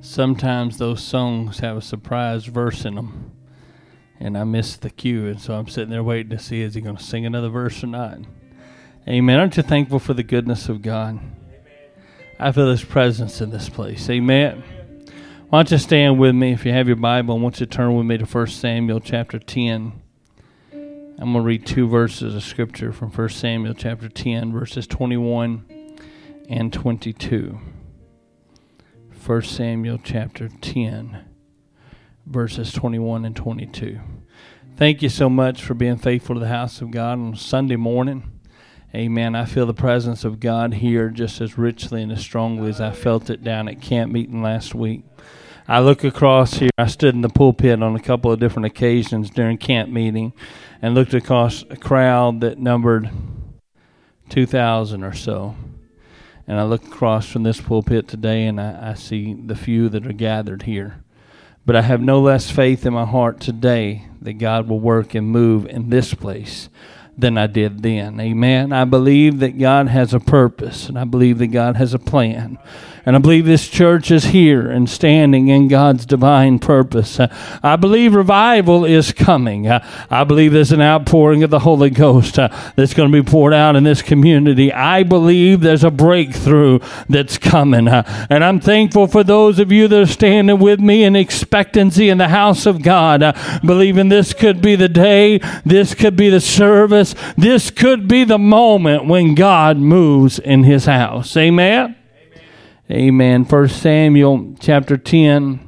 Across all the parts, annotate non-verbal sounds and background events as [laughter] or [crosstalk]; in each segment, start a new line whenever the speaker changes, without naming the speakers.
sometimes those songs have a surprise verse in them, and I miss the cue, and so I'm sitting there waiting to see is he going to sing another verse or not. Amen. Aren't you thankful for the goodness of God? I feel His presence in this place. Amen. Why don't you stand with me if you have your Bible? I want you to turn with me to 1 Samuel chapter 10. I'm going to read two verses of Scripture from 1 Samuel chapter 10, verses 21 and 22. 1 Samuel chapter 10, verses 21 and 22. Thank you so much for being faithful to the house of God on Sunday morning. Amen. I feel the presence of God here just as richly and as strongly as I felt it down at camp meeting last week. I look across here. I stood in the pulpit on a couple of different occasions during camp meeting and looked across a crowd that numbered 2,000 or so. And I look across from this pulpit today and I, I see the few that are gathered here. But I have no less faith in my heart today that God will work and move in this place than I did then. Amen. I believe that God has a purpose and I believe that God has a plan. And I believe this church is here and standing in God's divine purpose. Uh, I believe revival is coming. Uh, I believe there's an outpouring of the Holy Ghost uh, that's going to be poured out in this community. I believe there's a breakthrough that's coming. Uh, and I'm thankful for those of you that are standing with me in expectancy in the house of God, uh, believing this could be the day, this could be the service, this could be the moment when God moves in his house. Amen. Amen. First Samuel chapter 10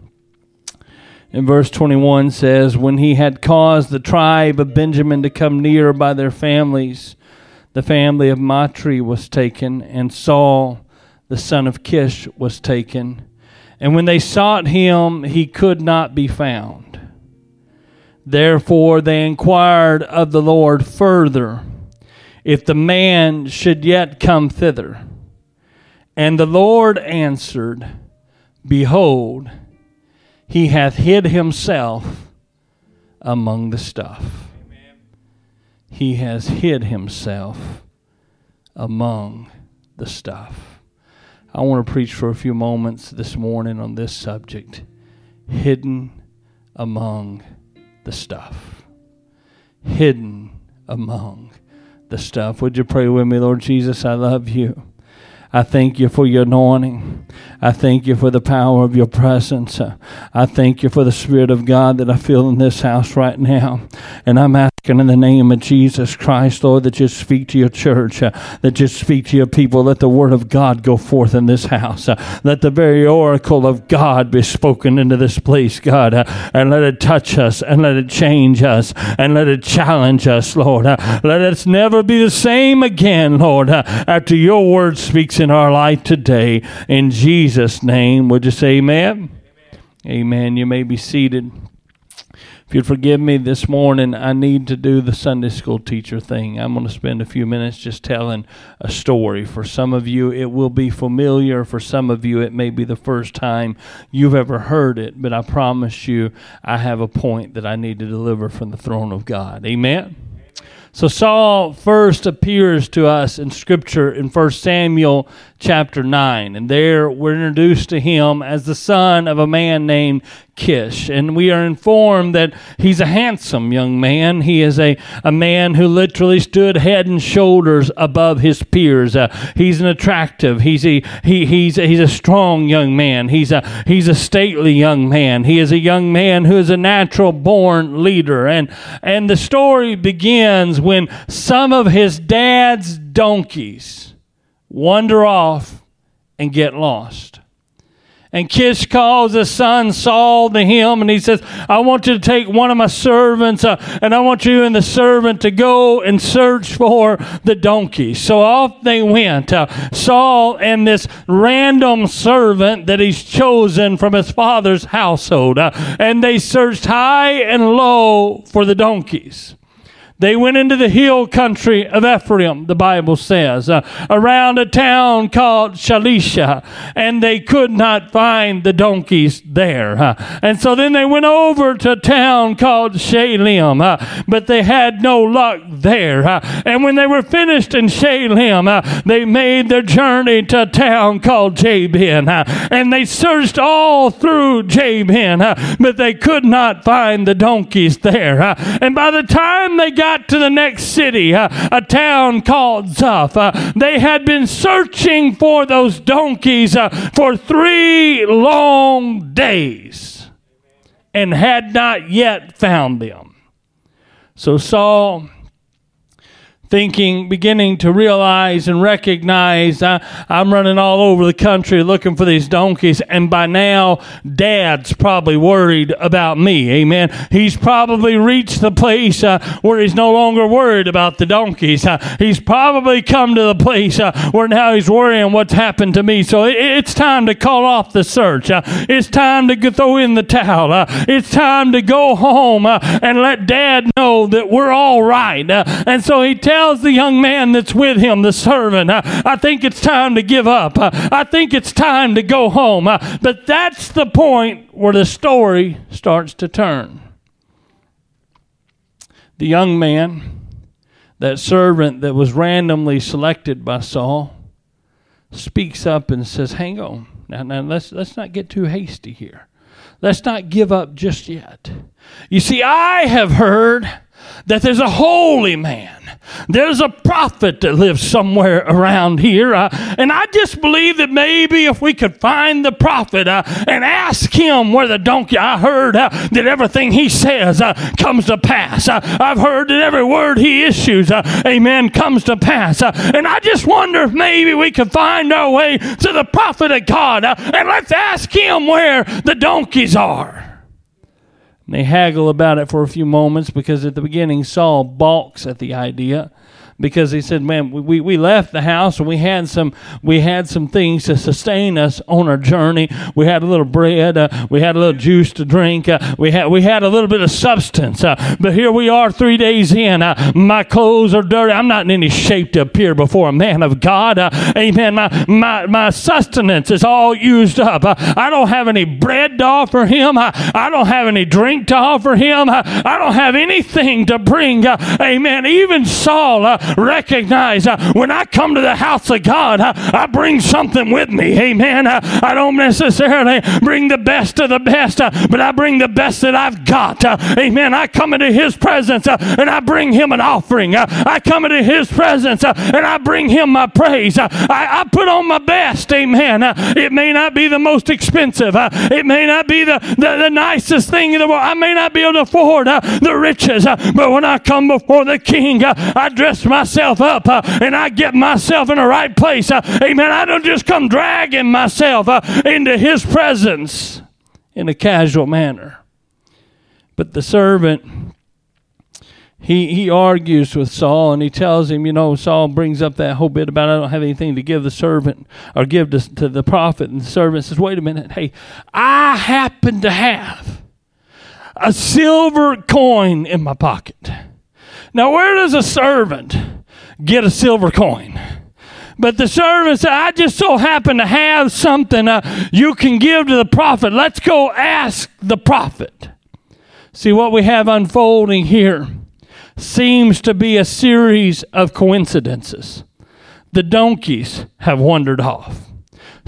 and verse 21 says, When he had caused the tribe of Benjamin to come near by their families, the family of Matri was taken, and Saul, the son of Kish, was taken. And when they sought him, he could not be found. Therefore they inquired of the Lord further if the man should yet come thither. And the Lord answered, Behold, he hath hid himself among the stuff. He has hid himself among the stuff. I want to preach for a few moments this morning on this subject hidden among the stuff. Hidden among the stuff. Would you pray with me, Lord Jesus? I love you. I thank you for your anointing. I thank you for the power of your presence. I thank you for the Spirit of God that I feel in this house right now. And I'm asking in the name of Jesus Christ, Lord, that you speak to your church, uh, that you speak to your people. Let the word of God go forth in this house. Uh, let the very oracle of God be spoken into this place, God, uh, and let it touch us, and let it change us, and let it challenge us, Lord. let us never be the same again, Lord, after your word speaks in our life today. In Jesus' name, would you say amen? Amen. amen. You may be seated. If you'd forgive me this morning, I need to do the Sunday school teacher thing. I'm going to spend a few minutes just telling a story. For some of you, it will be familiar. For some of you, it may be the first time you've ever heard it. But I promise you, I have a point that I need to deliver from the throne of God. Amen. So Saul first appears to us in Scripture in 1 Samuel chapter 9. And there we're introduced to him as the son of a man named Kish. And we are informed that he's a handsome young man. He is a, a man who literally stood head and shoulders above his peers. Uh, he's an attractive, he's a, he, he's, he's a strong young man. He's a, he's a stately young man. He is a young man who is a natural born leader. And, and the story begins when some of his dad's donkeys wander off and get lost. And Kish calls his son Saul to him, and he says, I want you to take one of my servants, uh, and I want you and the servant to go and search for the donkey. So off they went, uh, Saul and this random servant that he's chosen from his father's household. Uh, and they searched high and low for the donkeys. They went into the hill country of Ephraim, the Bible says, uh, around a town called Shalisha, and they could not find the donkeys there. Uh, and so then they went over to a town called Shalem, uh, but they had no luck there. And when they were finished in Shalem, uh, they made their journey to a town called Jabin, and they searched all through Jabin, but they could not find the donkeys there. and by the time they got got to the next city, uh, a town called Zuph, uh, they had been searching for those donkeys uh, for three long days and had not yet found them. So Saul thinking, beginning to realize and recognize I, am running all over the country looking for these donkeys, and by now, Dad's probably worried about me. Amen. He's probably reached the place uh, where he's no longer worried about the donkeys. Uh, he's probably come to the place uh, where now he's worrying what's happened to me. So it, it's time to call off the search. Uh, it's time to throw in the towel. Uh, it's time to go home uh, and let Dad know that we're all right. and so he tells tells the young man that's with him, the servant, I, I think it's time to give up. I, I think it's time to go home. Uh, but that's the point where the story starts to turn. The young man, that servant that was randomly selected by Saul, speaks up and says, Hang on. Now, now let's, let's not get too hasty here. Let's not give up just yet. You see, I have heard that there's a holy man. There's a prophet that lives somewhere around here. Uh, and I just believe that maybe if we could find the prophet uh, and ask him where the donkey, I heard uh, that everything he says uh, comes to pass. Uh, I've heard that every word he issues, uh, amen, comes to pass. and I just wonder if maybe we could find our way to the prophet of God and let's ask him where the donkeys are. They haggle about it for a few moments because at the beginning Saul balks at the idea because he said, "Man, we, we left the house and we had some we had some things to sustain us on our journey. We had a little bread, uh, we had a little juice to drink, uh, we had we had a little bit of substance. Uh, but here we are, three days in. Uh, my clothes are dirty. I'm not in any shape to appear before a man of God. Uh, amen. My my my sustenance is all used up. Uh, I don't have any bread to offer him. I, I don't have any drink to offer him. I, I don't have anything to bring. amen. Even Saul recognize uh, when I come to the house of God, uh, I bring something with me. Amen. Uh, I don't necessarily bring the best of the best, uh, but I bring the best that I've got. Uh, amen. I come into His presence uh, and I bring Him an offering. I come into His presence and I bring Him my praise. I, I, put on my best. Amen. it may not be the most expensive, it may not be the, the, the, nicest thing in the world. I may not be able to afford the riches, but when I come before the King, I dress my myself up uh, and I get myself in the right place. Uh, amen. I don't just come dragging myself uh, into His presence in a casual manner. But the servant, he, he argues with Saul and he tells him, you know, Saul brings up that whole bit about I don't have anything to give the servant or give to, to the prophet. And the servant says, wait a minute, hey, I happen to have a silver coin in my pocket. Now, where does a servant get a silver coin? But the servant said, I just so happen to have something uh, you can give to the prophet. Let's go ask the prophet. See, what we have unfolding here seems to be a series of coincidences. The donkeys have wandered off.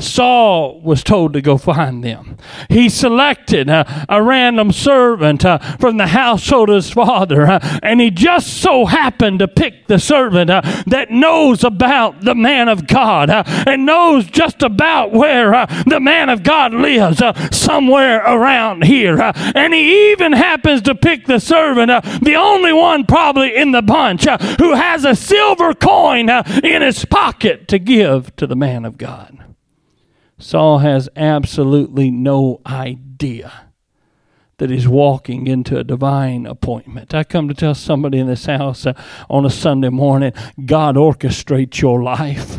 Saul was told to go find them. He selected a random servant uh, from the household of his father, uh, and he just so happened to pick the servant uh, that knows about the man of God uh, and knows just about where uh, the man of God lives, somewhere around here. and he even happens to pick the servant, the only one probably in the bunch, who has a silver coin in his pocket to give to the man of God. Saul has absolutely no idea that he's walking into a divine appointment. I come to tell somebody in this house uh, on a Sunday morning God orchestrates your life.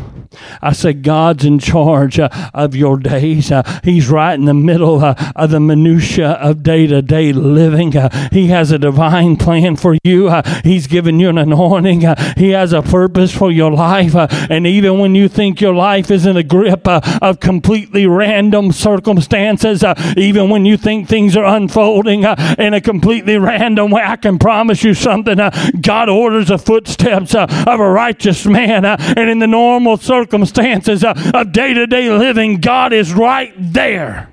I said, God's in charge uh, of your days. Uh, he's right in the middle uh, of the minutia of day to day living. Uh, he has a divine plan for you. Uh, he's given you an anointing. Uh, he has a purpose for your life. and even when you think your life is in a grip of completely random circumstances, even when you think things are unfolding in a completely random way, I can promise you something. God orders the footsteps of a righteous man. and in the normal circumstances of day to day living, God is right there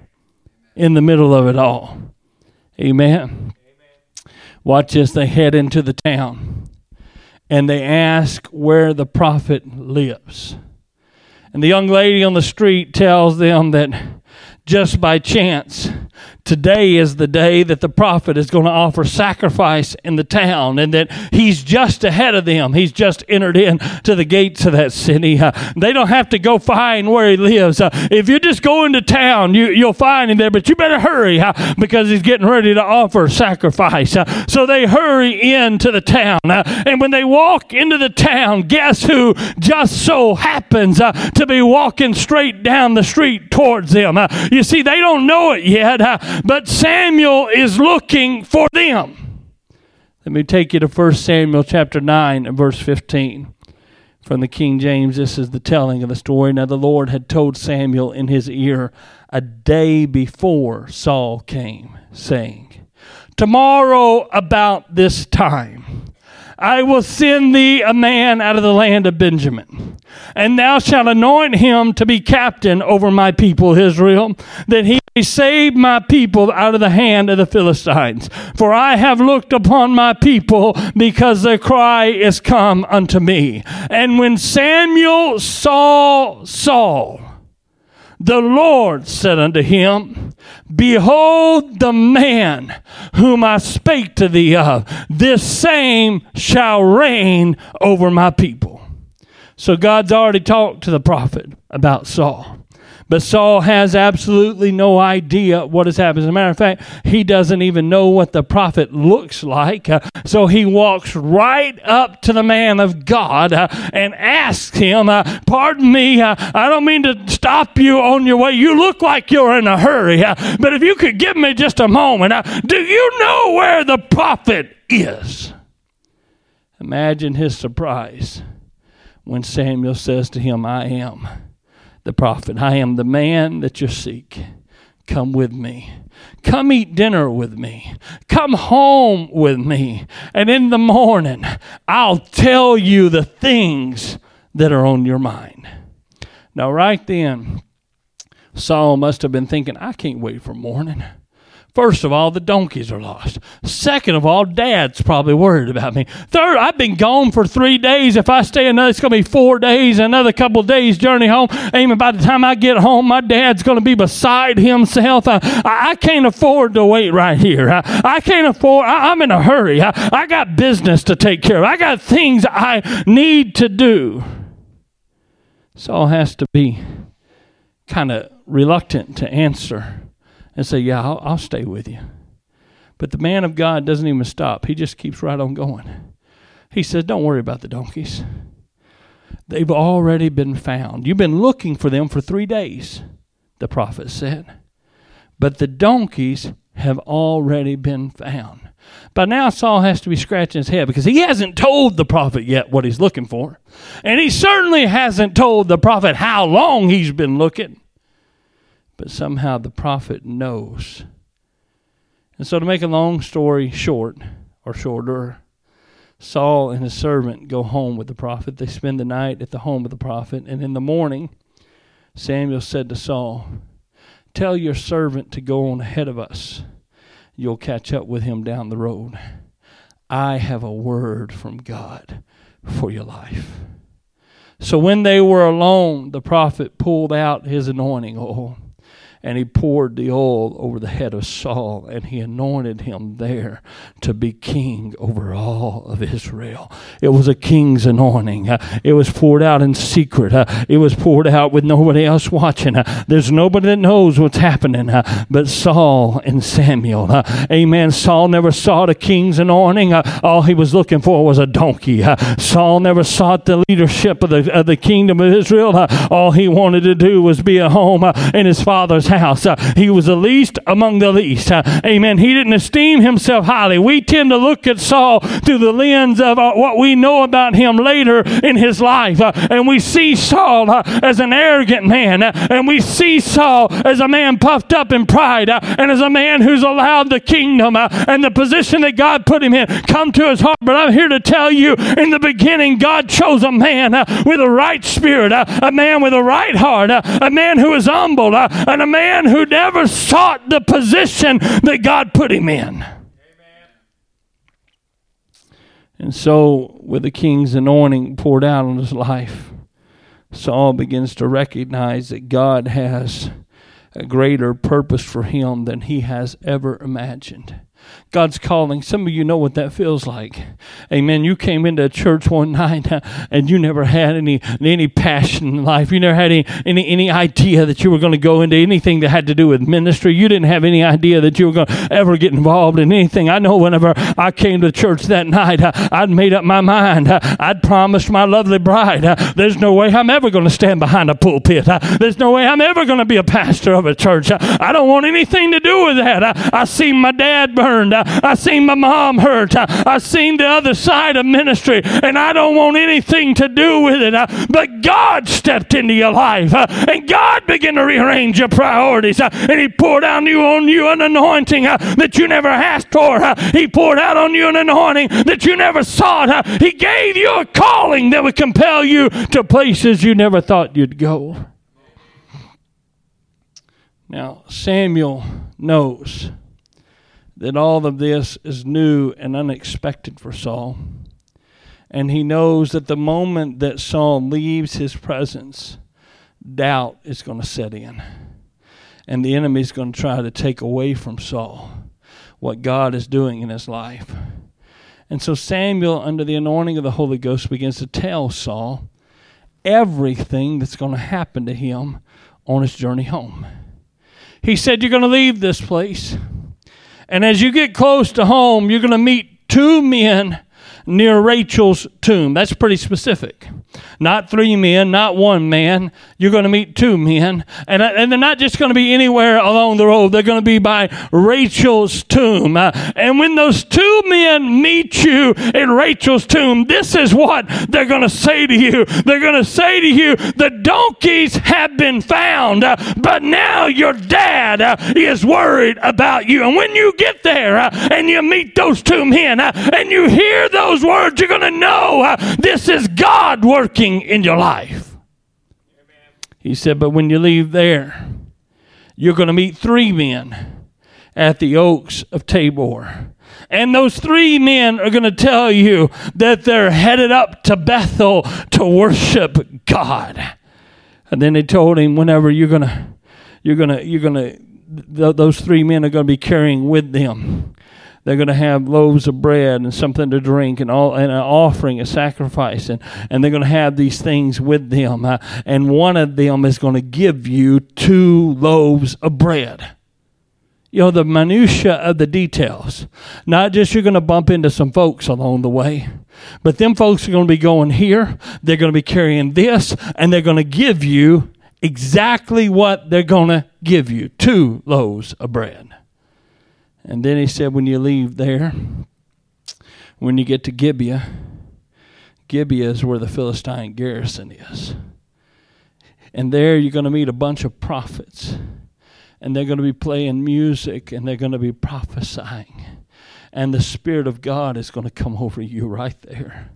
in the middle of it all. Amen. Watch as they head into the town and they ask where the prophet lives. And the young lady on the street tells them that just by chance, today is the day that the prophet is going to offer sacrifice in the town and that he's just ahead of them. He's just entered in to the gates of that city. Uh, they don't have to go find where he lives. Uh, if you just go into town, you, you'll find him there, but you better hurry uh, because he's getting ready to offer sacrifice. Uh, so they hurry into the town. Uh, and when they walk into the town, guess who just so happens uh, to be walking straight down the street towards them? you see, they don't know it yet, but Samuel is looking for them. Let me take you to 1 Samuel chapter 9 and verse 15. From the King James, this is the telling of the story. Now, the Lord had told Samuel in his ear a day before Saul came, saying, Tomorrow about this time I will send thee a man out of the land of Benjamin, and thou shalt anoint him to be captain over my people Israel, that he save my people out of the hand of the Philistines. For I have looked upon my people because their cry is come unto me. And when Samuel saw Saul, the Lord said unto him, Behold the man whom I spake to thee of, this same shall reign over my people. So God's already talked to the prophet about Saul. But Saul has absolutely no idea what has happened. As a matter of fact, he doesn't even know what the prophet looks like. Uh, so he walks right up to the man of God uh, and asks him, uh, Pardon me, uh, I don't mean to stop you on your way. You look like you're in a hurry, uh, but if you could give me just a moment, uh, do you know where the prophet is? Imagine his surprise when Samuel says to him, I am the prophet. I am the man that you seek. Come with me. Come eat dinner with me. Come home with me. And in the morning, I'll tell you the things that are on your mind. Now, right then, Saul must have been thinking, I can't wait for morning. First of all, the donkeys are lost. Second of all, dad's probably worried about me. Third, I've been gone for three days. If I stay another, it's going to be four days, another couple days journey home. Amen. By the time I get home, my dad's going to be beside himself. I, I, can't afford to wait right here. I, I can't afford, I, am in a hurry. I, I got business to take care of. I got things I need to do. Saul has to be kind of reluctant to answer and say, Yeah, I'll, I'll stay with you. But the man of God doesn't even stop, he just keeps right on going. He says, Don't worry about the donkeys. They've already been found. You've been looking for them for three days, the prophet said. But the donkeys have already been found. But now Saul has to be scratching his head because he hasn't told the prophet yet what he's looking for. And he certainly hasn't told the prophet how long he's been looking but somehow the prophet knows. And so, to make a long story short, or shorter, Saul and his servant go home with the prophet. They spend the night at the home of the prophet. And in the morning, Samuel said to Saul, Tell your servant to go on ahead of us. You'll catch up with him down the road. I have a word from God for your life. So when they were alone, the prophet pulled out his anointing oil and he poured the oil over the head of Saul and he anointed him there to be king over all of Israel. It was a king's anointing. It was poured out in secret. It was poured out with nobody else watching. There's nobody that knows what's happening but Saul and Samuel. Amen. Saul never saw the king's anointing. All he was looking for was a donkey. Saul never sought the leadership of the, of the kingdom of Israel. all he wanted to do was be at home in his father's house. Uh, he was the least among the least. Uh, amen. He didn't esteem himself highly. We tend to look at Saul through the lens of uh, what we know about him later in his life. Uh, and we see Saul uh, as an arrogant man. Uh, and we see Saul as a man puffed up in pride and as a man who's allowed the kingdom and the position that God put him in come to his heart. But I'm here to tell you in the beginning, God chose a man with a right spirit, a man with a right heart, a man who is humble, and a man man who never sought the position that God put him in. And so, with the king's anointing poured out on his life, Saul begins to recognize that God has a greater purpose for him than he has ever imagined. God's calling. Some of you know what that feels like. Amen. You came into a church one [laughs] night uh, and you never had any any passion in life. You never had any any, any idea that you were going to go into anything that had to do with ministry. You didn't have any idea that you were going to ever get involved in anything. I know whenever I came to church that night, uh, I'd made up my mind. Uh, I'd promised my lovely bride, there's no way I'm ever going to stand behind a pulpit. There's no way I'm ever going to be a pastor of a church. I don't want anything to do with that. I, I seen my dad burned. I seen my mom hurt. I seen the other side of ministry, and I don't want anything to do with it. But God stepped into your life, and God began to rearrange your priorities, and He poured out you on you an anointing that you never asked for. He poured out on you an anointing that you never sought. He gave you a calling that would compel you to places you never thought you'd go. Now, Samuel knows that all of this is new and unexpected for Saul. And he knows that the moment that Saul leaves his presence, doubt is going to set in. And the enemy is going to try to take away from Saul what God is doing in his life. And so Samuel, under the anointing of the Holy Ghost, begins to tell Saul everything that's going to happen to him on his journey home. He said, You're going to leave this place. And as you get close to home, you're going to meet two men near Rachel's tomb. That's pretty specific. Not three men, not one man. You're going to meet two men. And, and they're not just going to be anywhere along the road. They're going to be by Rachel's tomb. Uh, and when those two men meet you in Rachel's tomb, this is what they're going to say to you. They're going to say to you, the donkeys have been found, uh, but now your dad uh, is worried about you. And when you get there uh, and you meet those two men uh, and you hear those words, you're going to know uh, this is God working in your life. He said, But when you leave there, you're going to meet three men at the Oaks of Tabor. And those three men are going to tell you that they're headed up to Bethel to worship God. And then they told him, whenever you're going to, you're going to, you're going to, th- those three men are going to be carrying with them they're going to have loaves of bread and something to drink and all and an offering, a sacrifice, and, and they're going to have these things with them. Uh, and one of them is going to give you two loaves of bread. You know, the minutia of the details. Not just you're going to bump into some folks along the way, but them folks are going to be going here, they're going to be carrying this, and they're going to give you exactly what they're going to give you two loaves of bread. And then he said, when you leave there, when you get to Gibeah, Gibeah is where the Philistine garrison is. And there you're going to meet a bunch of prophets. And they're going to be playing music and they're going to be prophesying. and the Spirit of God is going to come over you right there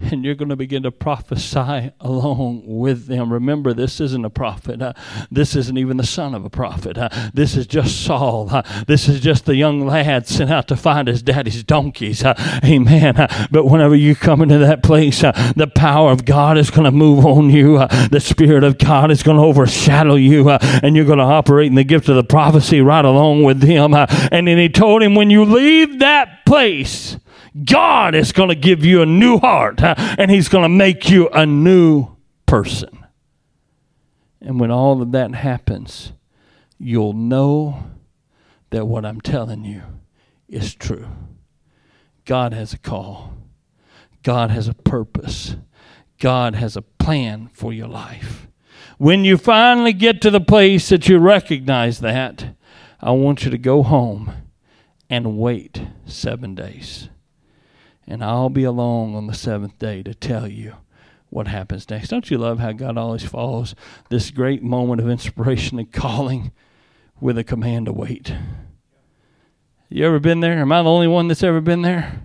and you're going to begin to prophesy along with them. Remember, this isn't a prophet. Uh, this isn't even the son of a prophet. Uh, this is just Saul. Uh, this is just the young lad sent out to find his daddy's donkeys. Amen. But whenever you come into that place, the power of God is going to move on you. the Spirit of God is going to overshadow you, and you're going to operate in the gift of the prophecy right along with him. and then he told him, when you leave that place, God is going to give you a new heart and He's going to make you a new person. And when all of that happens, you'll know that what I'm telling you is true. God has a call, God has a purpose, God has a plan for your life. When you finally get to the place that you recognize that, I want you to go home and wait seven days and I'll be along on the seventh day to tell you what happens next. Don't you love how God always follows this great moment of inspiration and calling with a command to wait? You ever been there? Am I the only one that's ever been there?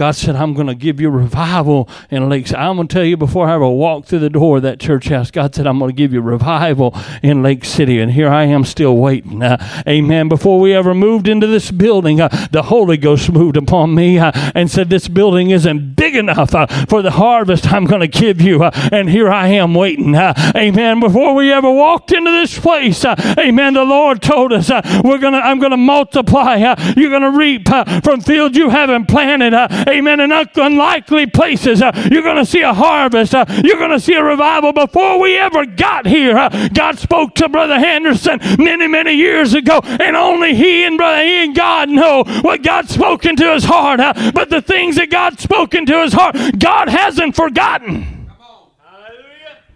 God said, I'm going to give you revival in Lakes. I'm going to tell you before I ever walk through the door of that church house, God said, I'm going to give you revival in Lake City. And here I am still waiting. Uh, amen. Before we ever moved into this building, uh, the Holy Ghost moved upon me uh, and said, This building isn't big enough uh, for the harvest I'm going to give you. Uh, and here I am waiting. Uh, amen. Before we ever walked into this place, amen, the Lord told us, we're gonna, I'm going to multiply. you're going to reap from fields you haven't planted amen, in unlikely places. Uh, you're going to see a harvest. Uh, you're going to see a revival. Before we ever got here, uh, God spoke to Brother Henderson many, many years ago, and only he and Brother he and God know what God's spoken to his heart. But the things that God's spoken to his heart, God hasn't forgotten.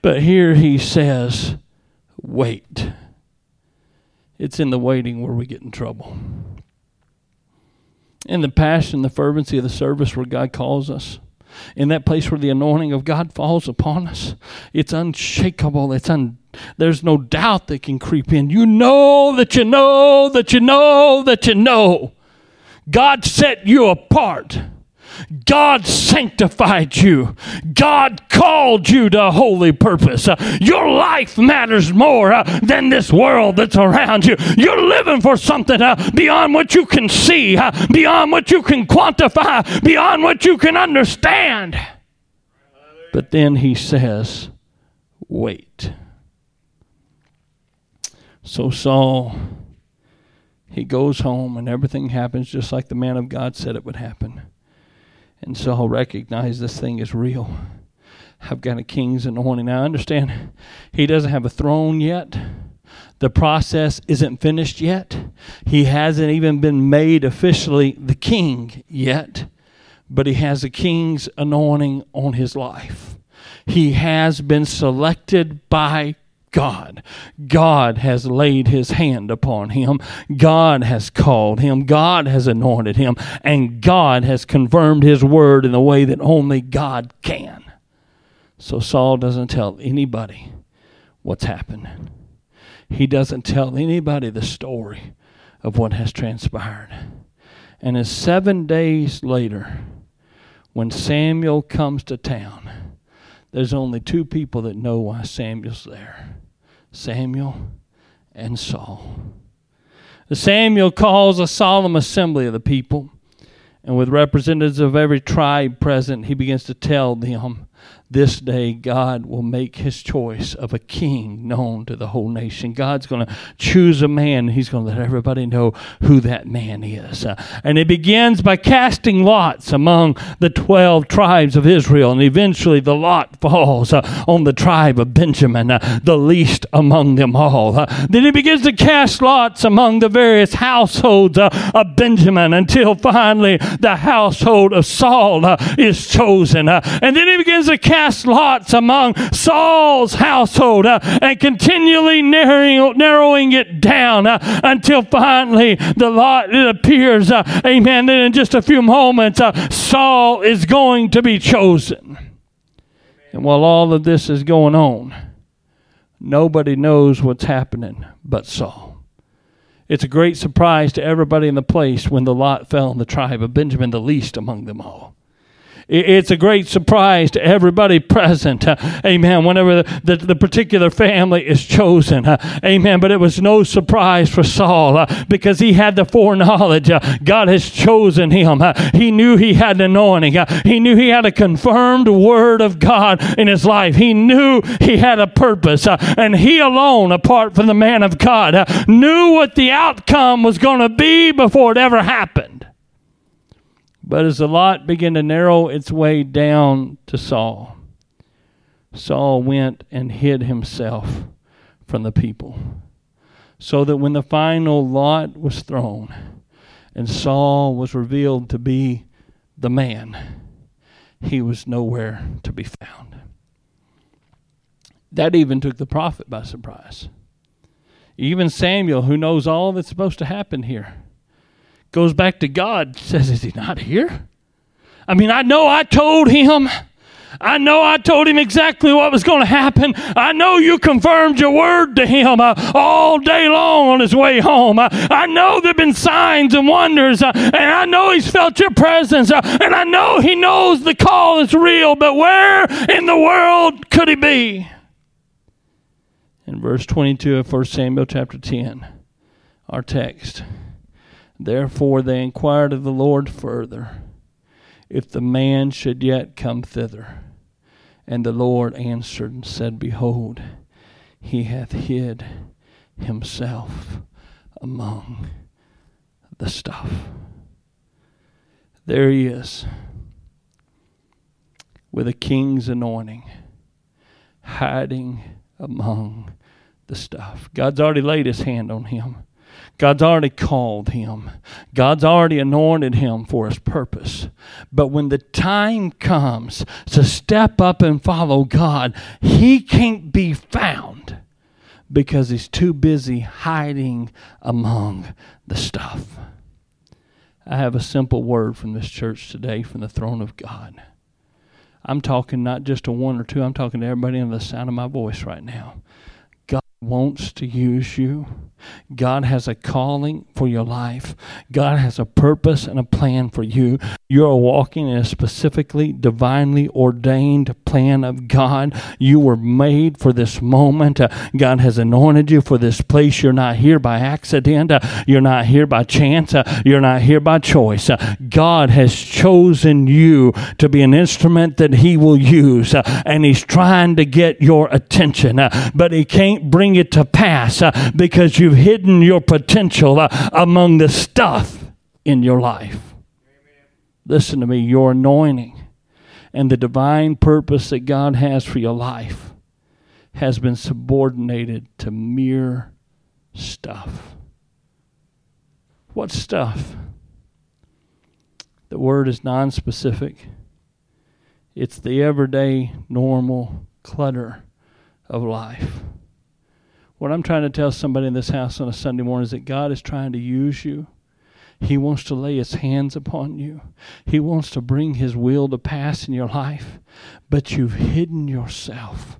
But here he says, wait. It's in the waiting where we get in trouble in the passion, the fervency of the service where God calls us. In that place where the anointing of God falls upon us, it's unshakable. It's un, there's no doubt that can creep in. You know that you know that you know that you know. God set you apart. God sanctified you. God called you to a holy purpose. Your life matters more uh, than this world that's around you. You're living for something uh, beyond what you can see, uh, beyond what you can quantify, beyond what you can understand. But then he says, wait. So Saul, he goes home and everything happens just like the man of God said it would happen. And so I'll recognize this thing is real. I've got a king's anointing. Now, I understand he doesn't have a throne yet. The process isn't finished yet. He hasn't even been made officially the king yet, but he has a king's anointing on his life. He has been selected by God. God has laid his hand upon him. God has called him. God has anointed him. And God has confirmed his word in the way that only God can. So Saul doesn't tell anybody what's happened. He doesn't tell anybody the story of what has transpired. And as seven days later, when Samuel comes to town, there's only two people that know why Samuel's there. Samuel and Saul. Samuel calls a solemn assembly of the people, and with representatives of every tribe present, he begins to tell them this day God will make his choice of a king known to the whole nation. God's going to choose a man. He's going to let everybody know who that man is. Uh, and it begins by casting lots among the 12 tribes of Israel. And eventually the lot falls uh, on the tribe of Benjamin, uh, the least among them all. Uh, then he begins to cast lots among the various households uh, of Benjamin until finally the household of Saul uh, is chosen. and then he begins to cast cast lots among Saul's household uh, and continually narrowing, narrowing it down uh, until finally the lot, it appears, uh, amen, that in just a few moments, uh, Saul is going to be chosen. And while all of this is going on, nobody knows what's happening but Saul. It's a great surprise to everybody in the place when the lot fell on the tribe of Benjamin, the least among them all. It's a great surprise to everybody [laughs] present. Uh, amen. Whenever the, the, the, particular family is chosen. Uh, amen. But it was no surprise for Saul uh, because he had the foreknowledge. God has chosen him. He knew he had an anointing. He knew he had a confirmed word of God in his life. He knew he had a purpose. and he alone, apart from the man of God, knew what the outcome was going to be before it ever happened. But as the lot began to narrow its way down to Saul, Saul went and hid himself from the people. So that when the final lot was thrown and Saul was revealed to be the man, he was nowhere to be found. That even took the prophet by surprise. Even Samuel, who knows all that's supposed to happen here, goes back to God, says, Is he not here? I mean, I know I told him. I know I told him exactly what was going to happen. I know you confirmed your word to him uh, all day long on his way home. Uh, I know there have been signs and wonders, uh, and I know he's felt your presence, uh, and I know he knows the call is real, but where in the world could he be? In verse 22 of 1 Samuel chapter 10, our text. Therefore they inquired of the Lord further, if the man should yet come thither. And the Lord answered and said, Behold, he hath hid himself among the stuff. There he is, with a king's anointing, hiding among the stuff. God's already laid his hand on him. God's already called him. God's already anointed him for his purpose. But when the time comes to step up and follow God, he can't be found because he's too busy hiding among the stuff. I have a simple word from this church today from the throne of God. I'm talking not just to one or two, I'm talking to everybody in the sound of my voice right now wants to use you. God has a calling for your life. God has a purpose and a plan for you. You are walking in a specifically divinely ordained plan of God. You were made for this moment. Uh, God has anointed you for this place. You're not here by accident. Uh, you're not here by chance. Uh, you're not here by choice. Uh, God has chosen you to be an instrument that He will use, uh, and He's trying to get your attention, uh, but He can't bring it to pass because you've hidden your potential among the stuff in your life. Listen to me, your anointing and the divine purpose that God has for your life has been subordinated to mere stuff. What stuff? The word is non-specific. It's the everyday, normal clutter of life. What I'm trying to tell somebody in this house on a Sunday morning is that God is trying to use you he wants to lay his hands upon you. He wants to bring his will to pass in your life, but you've hidden yourself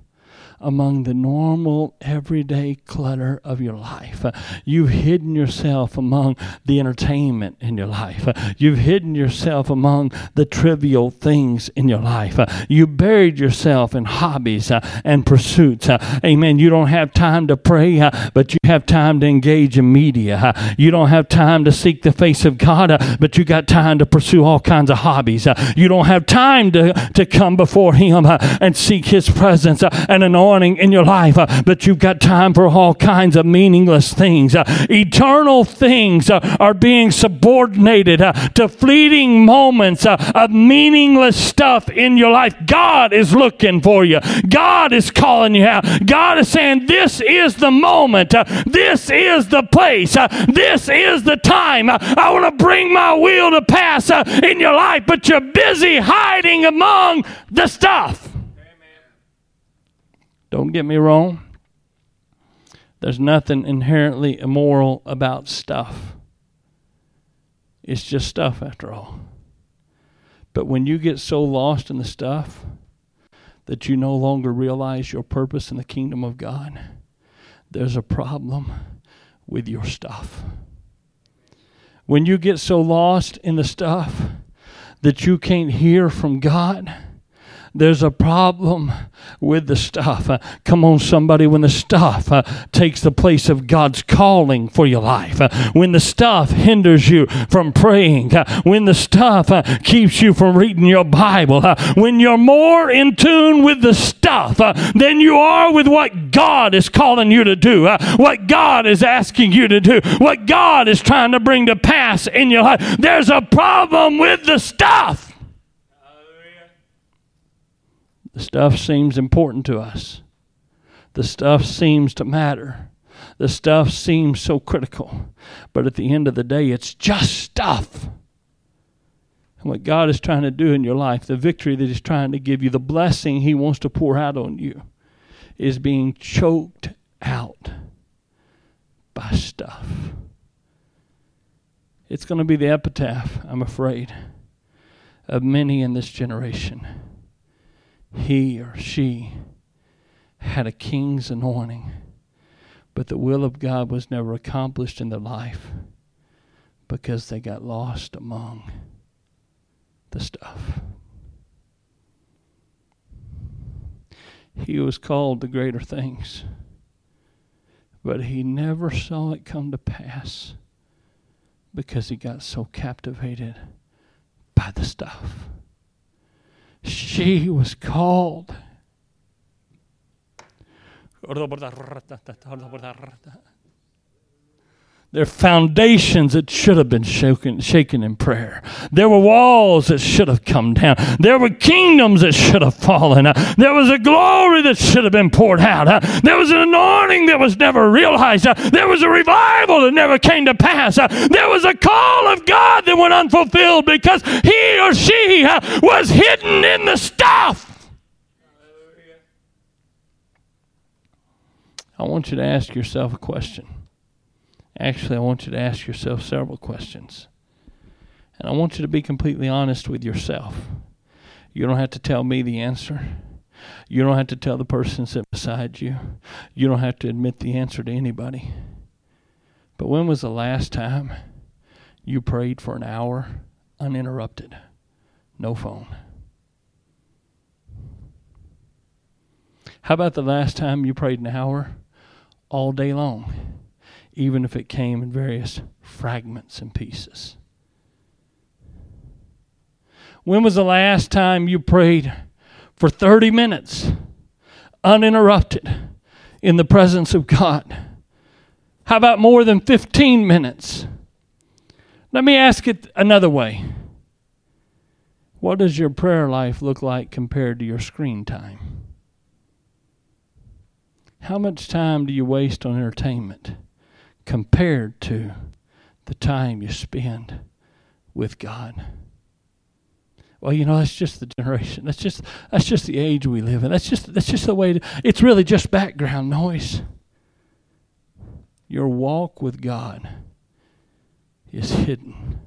among the normal, everyday clutter of your life. You've hidden yourself among the entertainment in your life. You've hidden yourself among the trivial things in your life. You buried yourself in hobbies uh, and pursuits. Uh, amen. You don't have time to pray, uh, but you have time to engage in media. you don't have time to seek the face of God, but you got time to pursue all kinds of hobbies. you don't have time to, to come before Him and seek His presence and an anointing in your life, uh, but you've got time for all kinds of meaningless things. Uh, eternal things uh, are being subordinated uh, to fleeting moments uh, of meaningless stuff in your life. God is looking for you. God is calling you out. God is saying, This is the moment. Uh, this is the place. this is the time. I want to bring my will to pass in your life, but you're busy hiding among the stuff. Don't get me wrong. There's nothing inherently immoral about stuff. It's just stuff after all. But when you get so lost in the stuff that you no longer realize your purpose in the kingdom of God, there's a problem with your stuff. When you get so lost in the stuff that you can't hear from God, there's a problem with the stuff. Uh, come on, somebody, when the stuff uh, takes the place of God's calling for your life, uh, when the stuff hinders you from praying, uh, when the stuff uh, keeps you from reading your Bible, uh, when you're more in tune with the stuff than you are with what God is calling you to do, what God is asking you to do, what God is trying to bring to pass in your life, there's a problem with the stuff. The stuff seems important to us. The stuff seems to matter. The stuff seems so critical. But at the end of the day, it's just stuff. And what God is trying to do in your life, the victory that He's trying to give you, the blessing He wants to pour out on you, is being choked out by stuff. It's going to be the epitaph, I'm afraid, of many in this generation he or she had a king's anointing, but the will of God was never accomplished in their life because they got lost among the stuff. He was called to greater things, but he never saw it come to pass because he got so captivated by the stuff. She was called. There are foundations that should have been shaken, shaken in prayer. There were walls that should have come down. There were kingdoms that should have fallen. There was a glory that should have been poured out. There was an anointing that was never realized. There was a revival that never came to pass. There was a call of God that went unfulfilled because he or she was hidden in the stuff. I want you to ask yourself a question. Actually, I want you to ask yourself several questions. And I want you to be completely honest with yourself. You don't have to tell me the answer. You don't have to tell the person sitting beside you. You don't have to admit the answer to anybody. But when was the last time you prayed for an hour uninterrupted? No phone. How about the last time you prayed an hour all day long? Even if it came in various fragments and pieces. When was the last time you prayed for 30 minutes uninterrupted in the presence of God? How about more than 15 minutes? Let me ask it another way. What does your prayer life look like compared to your screen time? How much time do you waste on entertainment? Compared to the time you spend with God. Well, you know, that's just the generation. That's just that's just the age we live in. That's just that's just the way to, it's really just background noise. Your walk with God is hidden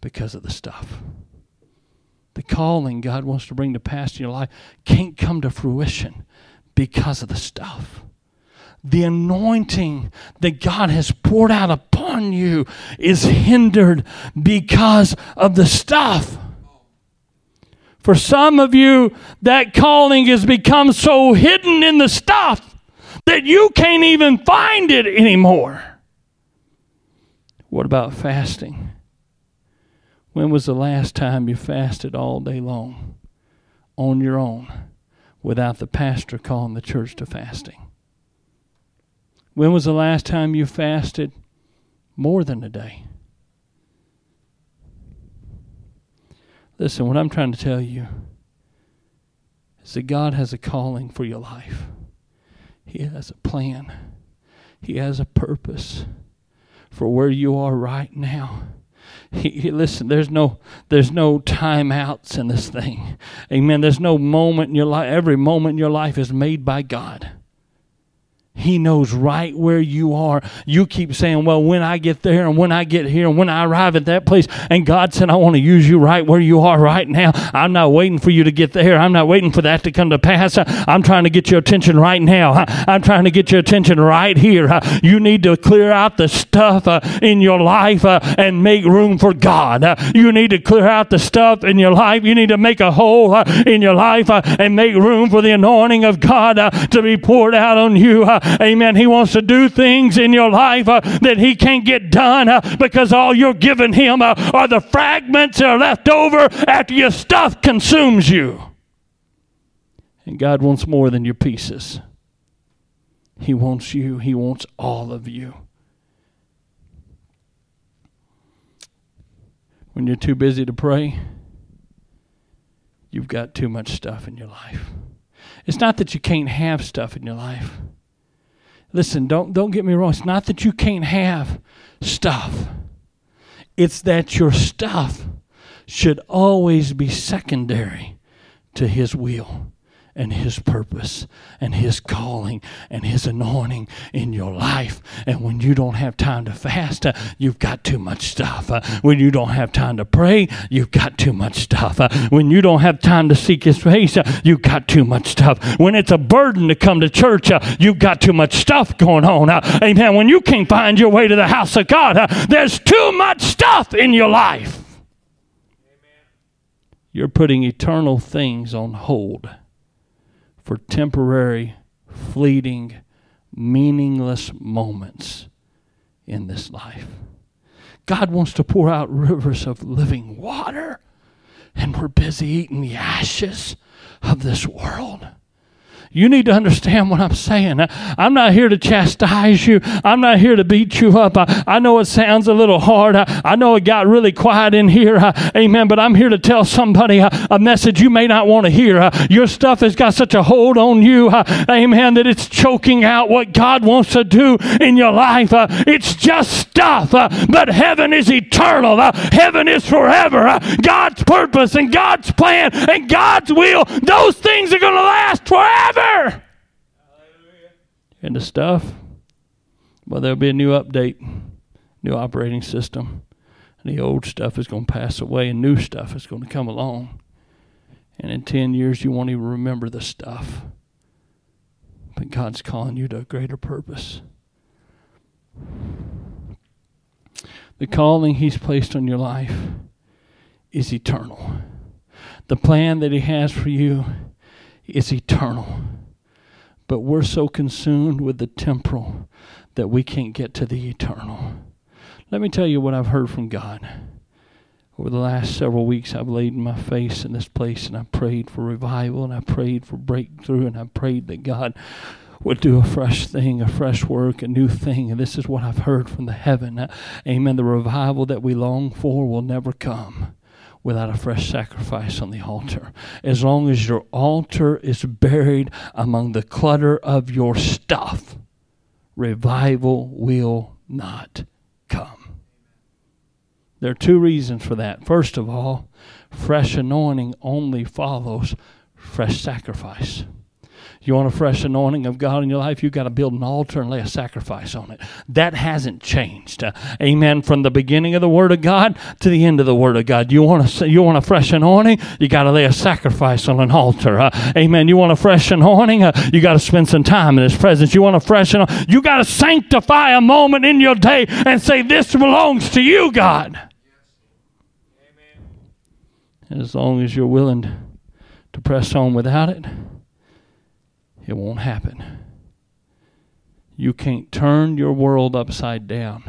because of the stuff. The calling God wants to bring to pass in your life can't come to fruition because of the stuff the anointing that God has poured out upon you is hindered because of the stuff. For some of you, that calling has become so hidden in the stuff that you can't even find it anymore. What about fasting? When was the last time you fasted all day long on your own without the pastor calling the church to fasting? When was the last time you fasted more than a day? Listen, what I'm trying to tell you is that God has a calling for your life. He has a plan. He has a purpose for where you are right now. He, he, listen, there's no there's no timeouts in this thing. Amen. There's no moment in your life. Every moment in your life is made by God. He knows right where you are. You keep saying, Well, when I get there and when I get here and when I arrive at that place, and God said, I want to use you right where you are right now. I'm not waiting for you to get there. I'm not waiting for that to come to pass. I'm trying to get your attention right now. I'm trying to get your attention right here. You need to clear out the stuff uh, in your life uh, and make room for God. You need to clear out the stuff in your life. You need to make a hole uh, in your life and make room for the anointing of God to be poured out on you. Amen. He wants to do things in your life uh, that He can't get done uh, because all you're giving Him uh, are the fragments that are left over after your stuff consumes you. And God wants more than your pieces. He wants you, He wants all of you. When you're too busy to pray, you've got too much stuff in your life. It's not that you can't have stuff in your life. Listen, don't don't get me wrong. It's not that you can't have stuff. It's that your stuff should always be secondary to his will and His purpose and His calling and His anointing in your life. And when you don't have time to fast, uh, you've got too much stuff. Uh, when you don't have time to pray, you've got too much stuff. Uh, when you don't have time to seek His face, uh, you've got too much stuff. When it's a burden to come to church, uh, you've got too much stuff going on. Uh, amen. When you can't find your way to the house of God, there's too much stuff in your life. You're putting eternal things on hold for temporary, fleeting, meaningless moments in this life. God wants to pour out rivers of living water, and we're busy eating the ashes of this world. You need to understand what I'm saying. I'm not here to chastise you. I'm not here to beat you up. I, I know it sounds a little hard. I, I, know it got really quiet in here. Uh, amen. But I'm here to tell somebody uh, a message you may not want to hear. Uh, your stuff has got such a hold on you. Uh, amen. That it's choking out what God wants to do in your life. Uh, it's just stuff. Uh, but heaven is eternal. heaven is forever. God's purpose and God's plan and God's will, those things are going to last forever forever. And the stuff, well, there'll be a new update, new operating system. And the old stuff is going to pass away, and new stuff is going to come along. And in 10 years, you won't even remember the stuff. But God's calling you to a greater purpose. The calling He's placed on your life is eternal. The plan that He has for you is eternal. But we're so consumed with the temporal that we can't get to the eternal. Let me tell you what I've heard from God. Over the last several weeks, I've laid my face in this place and I prayed for revival and I prayed for breakthrough and I prayed that God would do a fresh thing, a fresh work, a new thing. And this is what I've heard from the heaven. Amen. The revival that we long for will never come without a fresh sacrifice on the altar. As long as your altar is buried among the clutter of your stuff, revival will not come. There are two reasons for that. First of all, fresh anointing only follows fresh sacrifice. You want a fresh anointing of God in your life? You've got to build an altar and lay a sacrifice on it. That hasn't changed. Uh, amen. From the beginning of the Word of God to the end of the Word of God. You want a, you want a fresh anointing? You got to lay a sacrifice on an altar. Uh, amen. You want a fresh anointing? Uh, you got to spend some time in His presence. You want a fresh anointing? You got to sanctify a moment in your day and say, This belongs to you, God. And as long as you're willing to press on without it, it won't happen. You can't turn your world upside down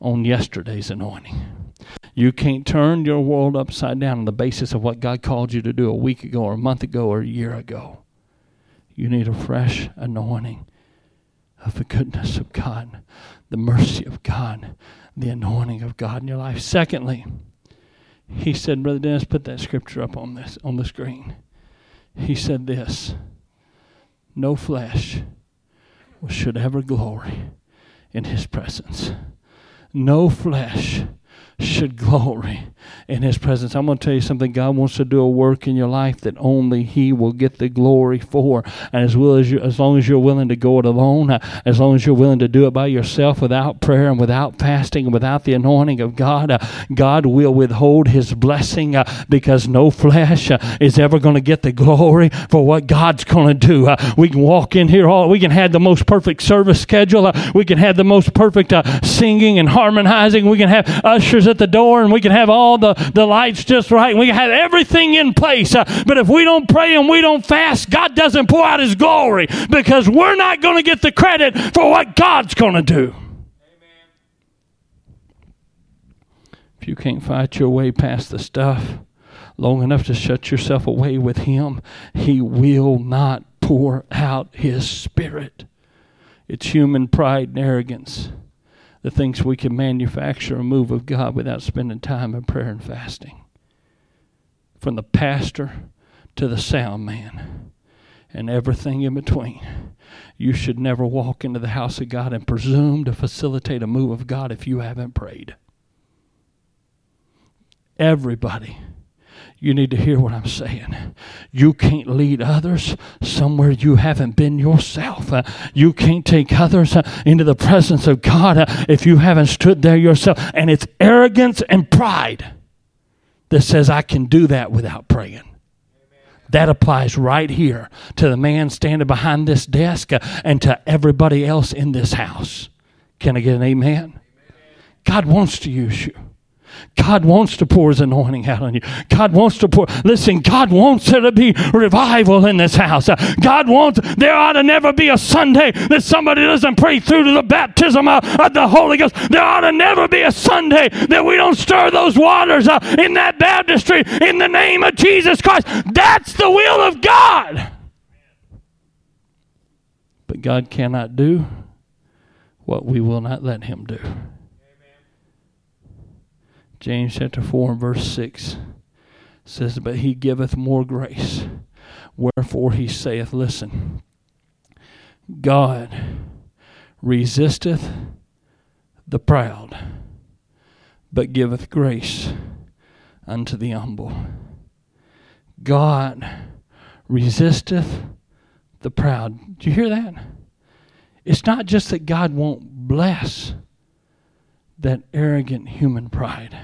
on yesterday's anointing. You can't turn your world upside down on the basis of what God called you to do a week ago or a month ago or a year ago. You need a fresh anointing of the goodness of God, the mercy of God, the anointing of God in your life. Secondly, he said, Brother Dennis, put that scripture up on this on the screen. He said this no flesh should ever glory in his presence. No flesh should [laughs] glory in his presence. I'm going to tell you something. God wants to do a work in your life that only he will get the glory for. And as well as you, as long as you're willing to go it alone, uh, as long as you're willing to do it by yourself without prayer and without fasting and without the anointing of God, uh, God will withhold his blessing uh, because no flesh is ever going to get the glory for what God's going to do. We can walk in here all we can have the most perfect service schedule. We can have the most perfect singing and harmonizing. We can have ushers at the door and we can have all the the lights just right. We can have everything in place. Uh, but if we don't pray and we don't fast, God doesn't pour out His glory because we're not going to get the credit for what God's going to do. Amen. If you can't fight your way past the stuff long enough to shut yourself away with Him, He will not pour out His Spirit. It's human pride and arrogance that things we can manufacture a move of God without spending time in prayer and fasting. From the pastor to the sound man and everything in between. You should never walk into the house of God and presume to facilitate a move of God if you haven't prayed. Everybody you need to hear what I'm saying. You can't lead others somewhere you haven't been yourself. Uh, you can't take others uh, into the presence of God uh, if you haven't stood there yourself. And it's arrogance and pride that says, I can do that without praying. That applies right here to the man standing behind this desk uh, and to everybody else in this house. Can I get an amen? God wants to use you. God wants to pour his anointing out on you. God wants to pour. Listen, God wants there to be revival in this house. God wants, there ought to never be a Sunday that somebody doesn't pray through to the baptism of, of the Holy Ghost. There ought to never be a Sunday that we don't stir those waters uh, in that baptistry in the name of Jesus Christ. That's the will of God. But God cannot do what we will not let him do. James chapter 4 and verse 6 says, But he giveth more grace. Wherefore he saith, Listen, God resisteth the proud, but giveth grace unto the humble. God resisteth the proud. Do you hear that? It's not just that God won't bless that arrogant human pride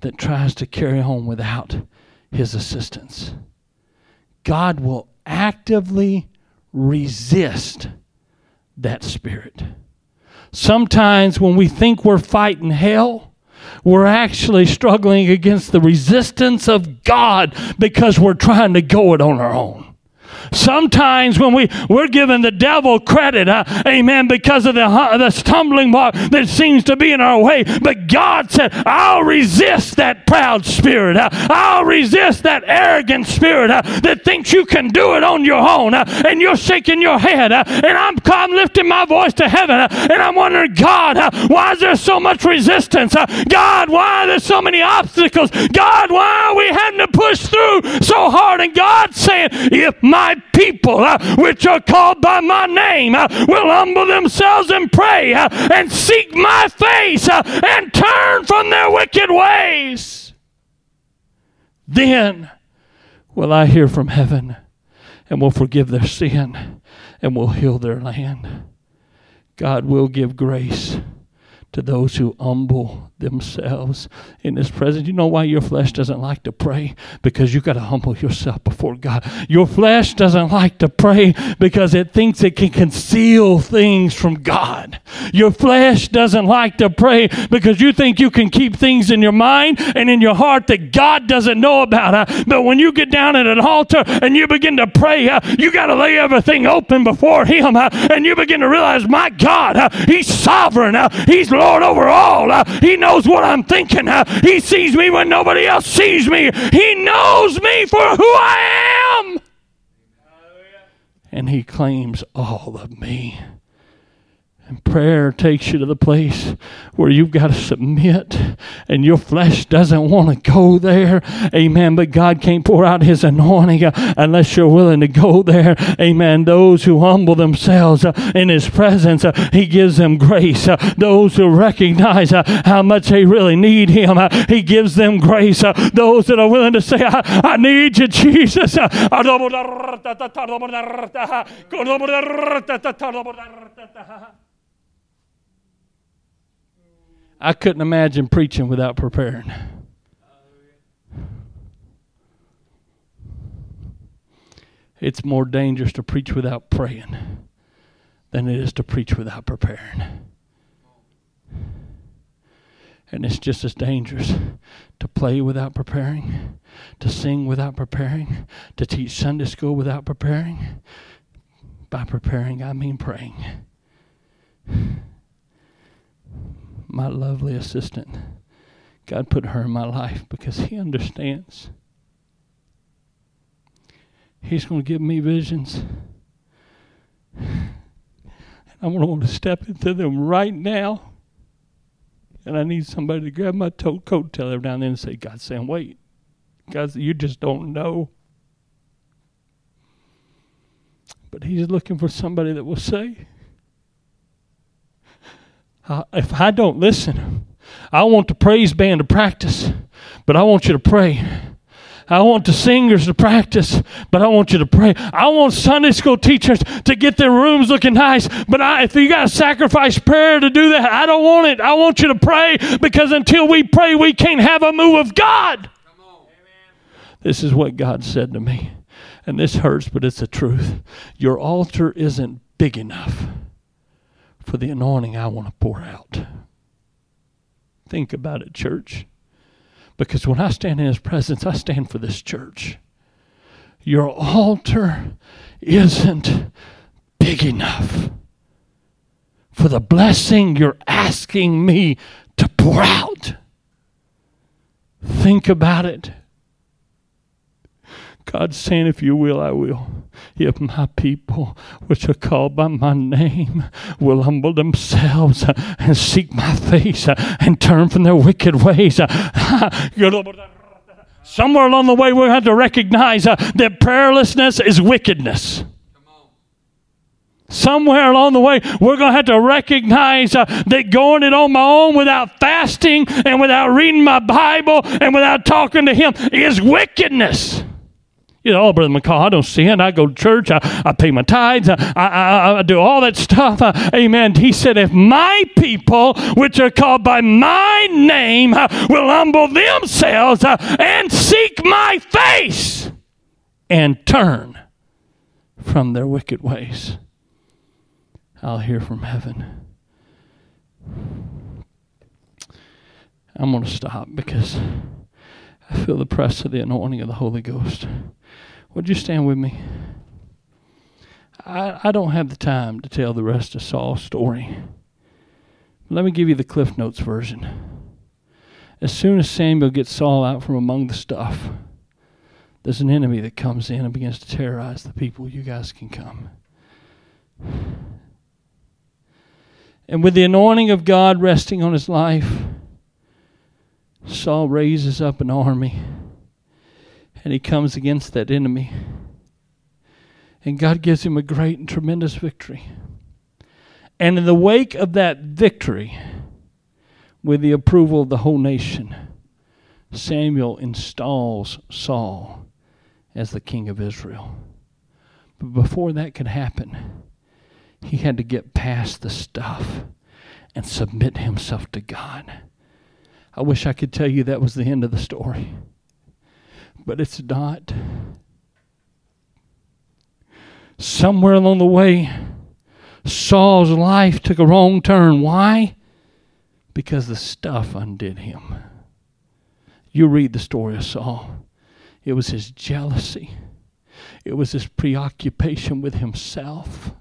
that tries to carry on without his assistance. God will actively resist that spirit. Sometimes when we think we're fighting hell, we're actually struggling against the resistance of God because we're trying to go it on our own. Sometimes when we, we're giving the devil credit, uh, amen, because of the, uh, the stumbling block that seems to be in our way. But God said, I'll resist that proud spirit. Uh, I'll resist that arrogant spirit that thinks you can do it on your own. And you're shaking your head. And I'm, I'm lifting my voice to heaven. and I'm wondering, God, why is there so much resistance? God, why are there so many obstacles? God, why are we having to push through so hard? And God's saying, if my people uh, which are called by my name uh, will humble themselves and pray uh, and seek my face and turn from their wicked ways. Then will I hear from heaven and will forgive their sin and will heal their land. God will give grace to those who humble themselves in his presence. You know why your flesh doesn't like to pray? Because you got to humble yourself before God. Your flesh doesn't like to pray because it thinks it can conceal things from God. Your flesh doesn't like to pray because you think you can keep things in your mind and in your heart that God doesn't know about. But when you get down at an altar and you begin to pray, you got to lay everything open before Him and you begin to realize, my God, He's sovereign. He's Lord over all. He knows what I'm thinking. Uh, he sees me when nobody else sees me. He knows me for who I am. And He claims all of me. And prayer takes you to the place where you've got to submit and your flesh doesn't want to go there. Amen. But God can't pour out his anointing uh, unless you're willing to go there. Amen. Those who humble themselves uh, in his presence, uh, he gives them grace. Those who recognize how much they really need him, he gives them grace. those that are willing to say, I, I need you, Jesus. [laughs] [laughs] I couldn't imagine preaching without preparing. It's more dangerous to preach without praying than it is to preach without preparing. And it's just as dangerous to play without preparing, to sing without preparing, to teach Sunday school without preparing. By preparing, I mean praying my lovely assistant. God put her in my life because He understands. He's going to give me visions. I'm going to want to step into them right now. And I need somebody to grab my coat tail every now and then and say, God, Sam, wait. God, you just don't know. But He's looking for somebody that will say, uh, if I don't listen, I want the praise band to practice, but I want you to pray. I want the singers to practice, but I want you to pray. I want Sunday school teachers to get their rooms looking nice, but I, if you got to sacrifice prayer to do that, I don't want it. I want you to pray because until we pray, we can't have a move of God. This is what God said to me. And this hurts, but it's the truth. Your altar isn't big enough for the anointing I want to pour out. Think about it, church. Because when I stand in His presence, I stand for this church. Your altar isn't big enough for the blessing you're asking me to pour out. Think about it. God's saying, if you will, I will. If my people, which are called by my name, will humble themselves and seek my face and turn from their wicked ways. [laughs] Somewhere along the way, we're going to have to recognize that prayerlessness is wickedness. Somewhere along the way, we're going to have to recognize uh, that going it on my own without fasting and without reading my Bible and without talking to Him is wickedness. You know, oh, Brother McCall, I don't sin. I go to church. I, I pay my tithes. I, I, I do all that stuff. Uh, amen. He said, if my people, which are called by my name, uh, will humble themselves uh, and seek my face and turn from their wicked ways, I'll hear from heaven. I'm going to stop because I feel the press of the anointing of the Holy Ghost. Would you stand with me? I, I don't have the time to tell the rest of Saul's story. Let me give you the Cliff Notes version. As soon as Samuel gets Saul out from among the stuff, there's an enemy that comes in and begins to terrorize the people. You guys can come. And with the anointing of God resting on his life, Saul raises up an army and he comes against that enemy. And God gives him a great and tremendous victory. And in the wake of that victory, with the approval of the whole nation, Samuel installs Saul as the king of Israel. But before that could happen, he had to get past the stuff and submit himself to God. I wish I could tell you that was the end of the story but it's not. Somewhere along the way, Saul's life took a wrong turn. Why? Because the stuff undid him. You read the story of Saul. It was his jealousy. It was his preoccupation with himself.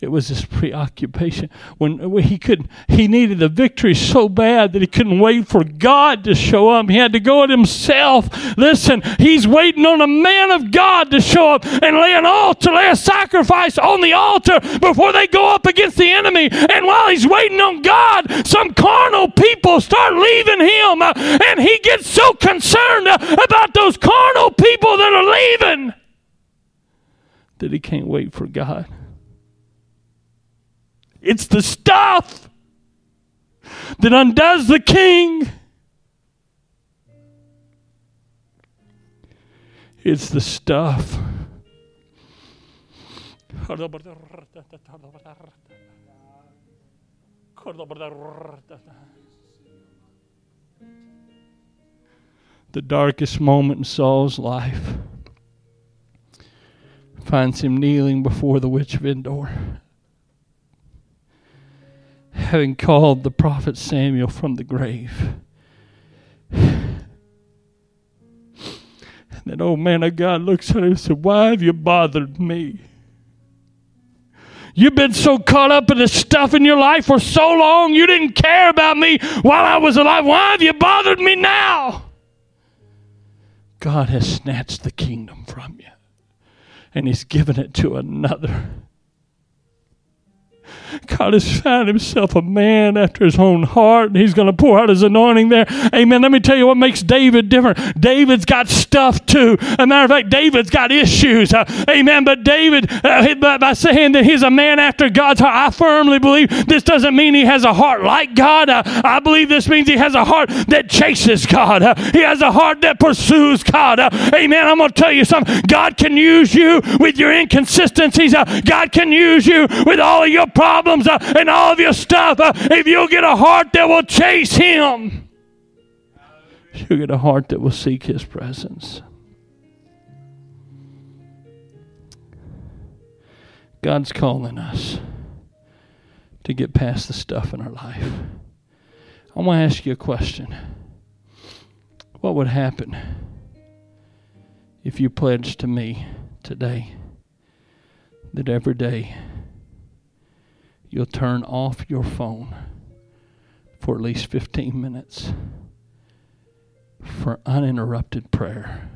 It was his preoccupation. When he could he needed the victory so bad that he couldn't wait for God to show up. He had to go it himself. Listen, he's waiting on a man of God to show up and lay an altar, lay a sacrifice on the altar before they go up against the enemy. And while he's waiting on God, some carnal people start leaving him. Uh, and he gets so concerned about those carnal people that are leaving that he can't wait for God. It's the stuff that undoes the king. It's the stuff. The darkest moment in Saul's life finds him kneeling before the witch of Endor, having called the prophet Samuel from the grave. And that old man of God looks at him and said, Why have you bothered me? You've been so caught up in the stuff in your life for so long, you didn't care about me while I was alive. Why have you bothered me now? God has snatched the kingdom from you and he's given it to another. God has found himself a man after his own heart, and he's going to pour out his anointing there. Amen. Let me tell you what makes David different. David's got stuff too. A matter of fact, David's got issues. Uh, amen. But David, uh, by saying that he's a man after God's heart, I firmly believe this doesn't mean he has a heart like God. Uh, I believe this means he has a heart that chases God. Uh, he has a heart that pursues God. Uh, amen. I'm going to tell you something. God can use you with your inconsistencies. Uh, God can use you with all of your problems problems uh, and all of your stuff, uh, if you'll get a heart that will chase Him, you'll get a heart that will seek His presence. God's calling us to get past the stuff in our life. I want to ask you a question. What would happen if you pledged to me today that every day you'll turn off your phone for at least 15 minutes for uninterrupted prayer.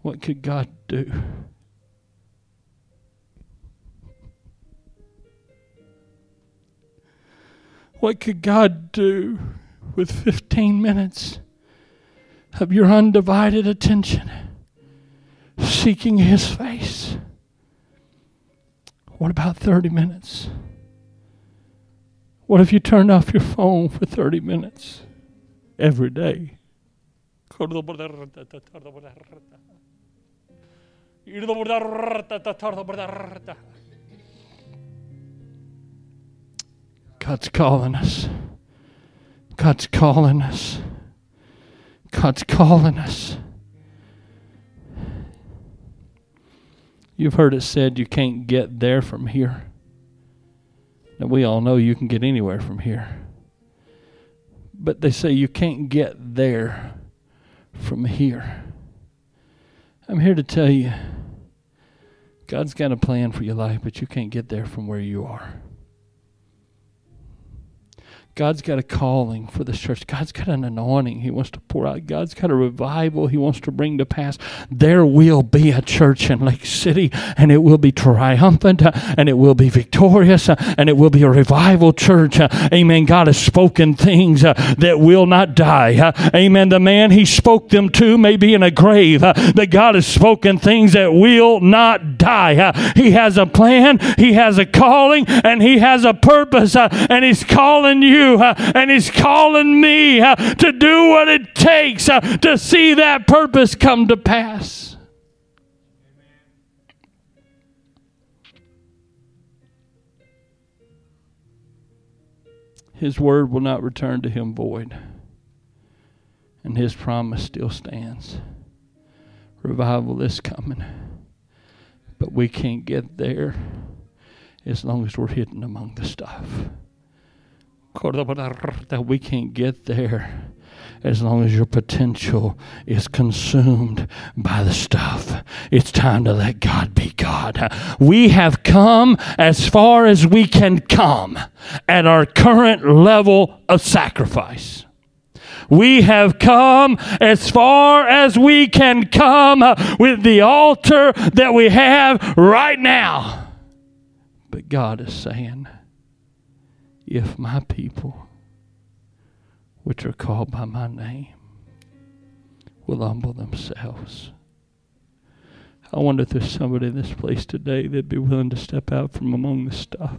What could God do? What could God do with 15 minutes of your undivided attention seeking His face? What about 30 minutes? What if you turned off your phone for 30 minutes every day? God's calling us. God's calling us. God's calling us. You've heard it said you can't get there from here. Now, we all know you can get anywhere from here. But they say you can't get there from here. I'm here to tell you God's got a plan for your life, but you can't get there from where you are. God's got a calling for this church. God's got an anointing He wants to pour out. God's got a revival He wants to bring to pass. There will be a church in Lake City, and it will be triumphant, uh, and it will be victorious, uh, and it will be a revival church. Uh, amen. God has spoken things that will not die. Amen. The man He spoke them to may be in a grave, but God has spoken things that will not die. He has a plan, He has a calling, and He has a purpose, and He's calling you uh, and He's calling me uh, to do what it takes uh, to see that purpose come to pass. His word will not return to him void, and his promise still stands. Revival is coming, but we can't get there as long as we're hidden among the stuff that we can't get there as long as your potential is consumed by the stuff. It's time to let God be God. We have come as far as we can come at our current level of sacrifice. We have come as far as we can come with the altar that we have right now. But God is saying, if my people which are called by my name will humble themselves. I wonder if there's somebody in this place today that'd be willing to step out from among the stuff.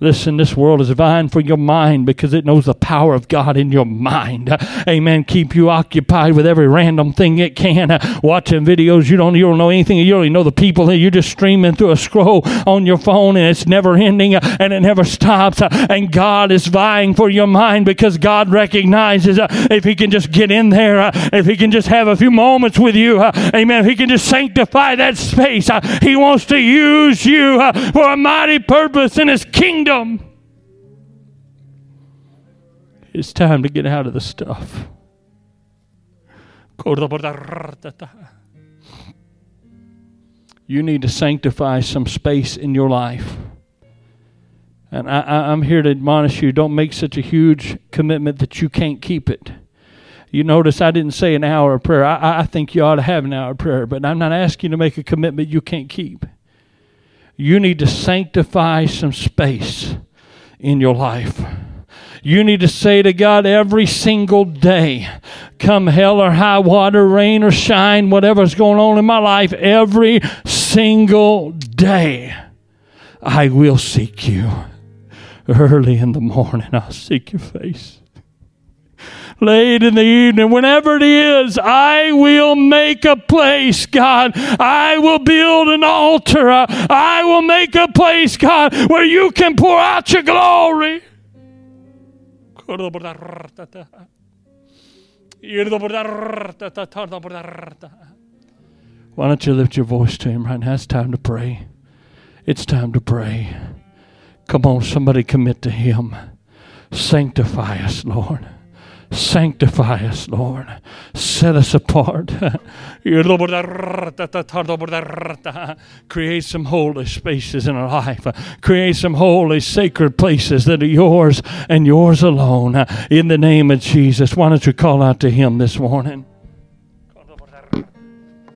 Listen, this world is vying for your mind because it knows the power of God in your mind. Amen. Keep you occupied with every random thing it can. Watching videos you don't you don't know anything. You don't even know the people. You're just streaming through a scroll on your phone and it's never ending and it never stops. And God is vying for your mind because God recognizes if He can just get in there, if He can just have a few moments with you, Amen. If He can just sanctify that space, He wants to use you for a mighty purpose in His kingdom kingdom. It's time to get out of the stuff. You need to sanctify some space in your life. And I, am here to admonish you don't make such a huge commitment that you can't keep it. You notice I didn't say an hour of prayer. I, I think you ought to have an hour of prayer, but I'm not asking you to make a commitment you can't keep you need to sanctify some space in your life. You need to say to God every single day, come hell or high water, rain or shine, whatever's going on in my life, every single day, I will seek you. Early in the morning, I'll seek your face late in the evening, whenever it is, I will make a place, God. I will build an altar. I will make a place, God, where you can pour out your glory. Why don't you lift your voice to him right now? It's time to pray. It's time to pray. Come on, somebody commit to him. Sanctify us, Lord. Sanctify us, Lord. Set us apart. [laughs] Create some holy spaces in our life. Create some holy, sacred places that are yours and yours alone. In the name of Jesus, why don't you call out to Him this morning?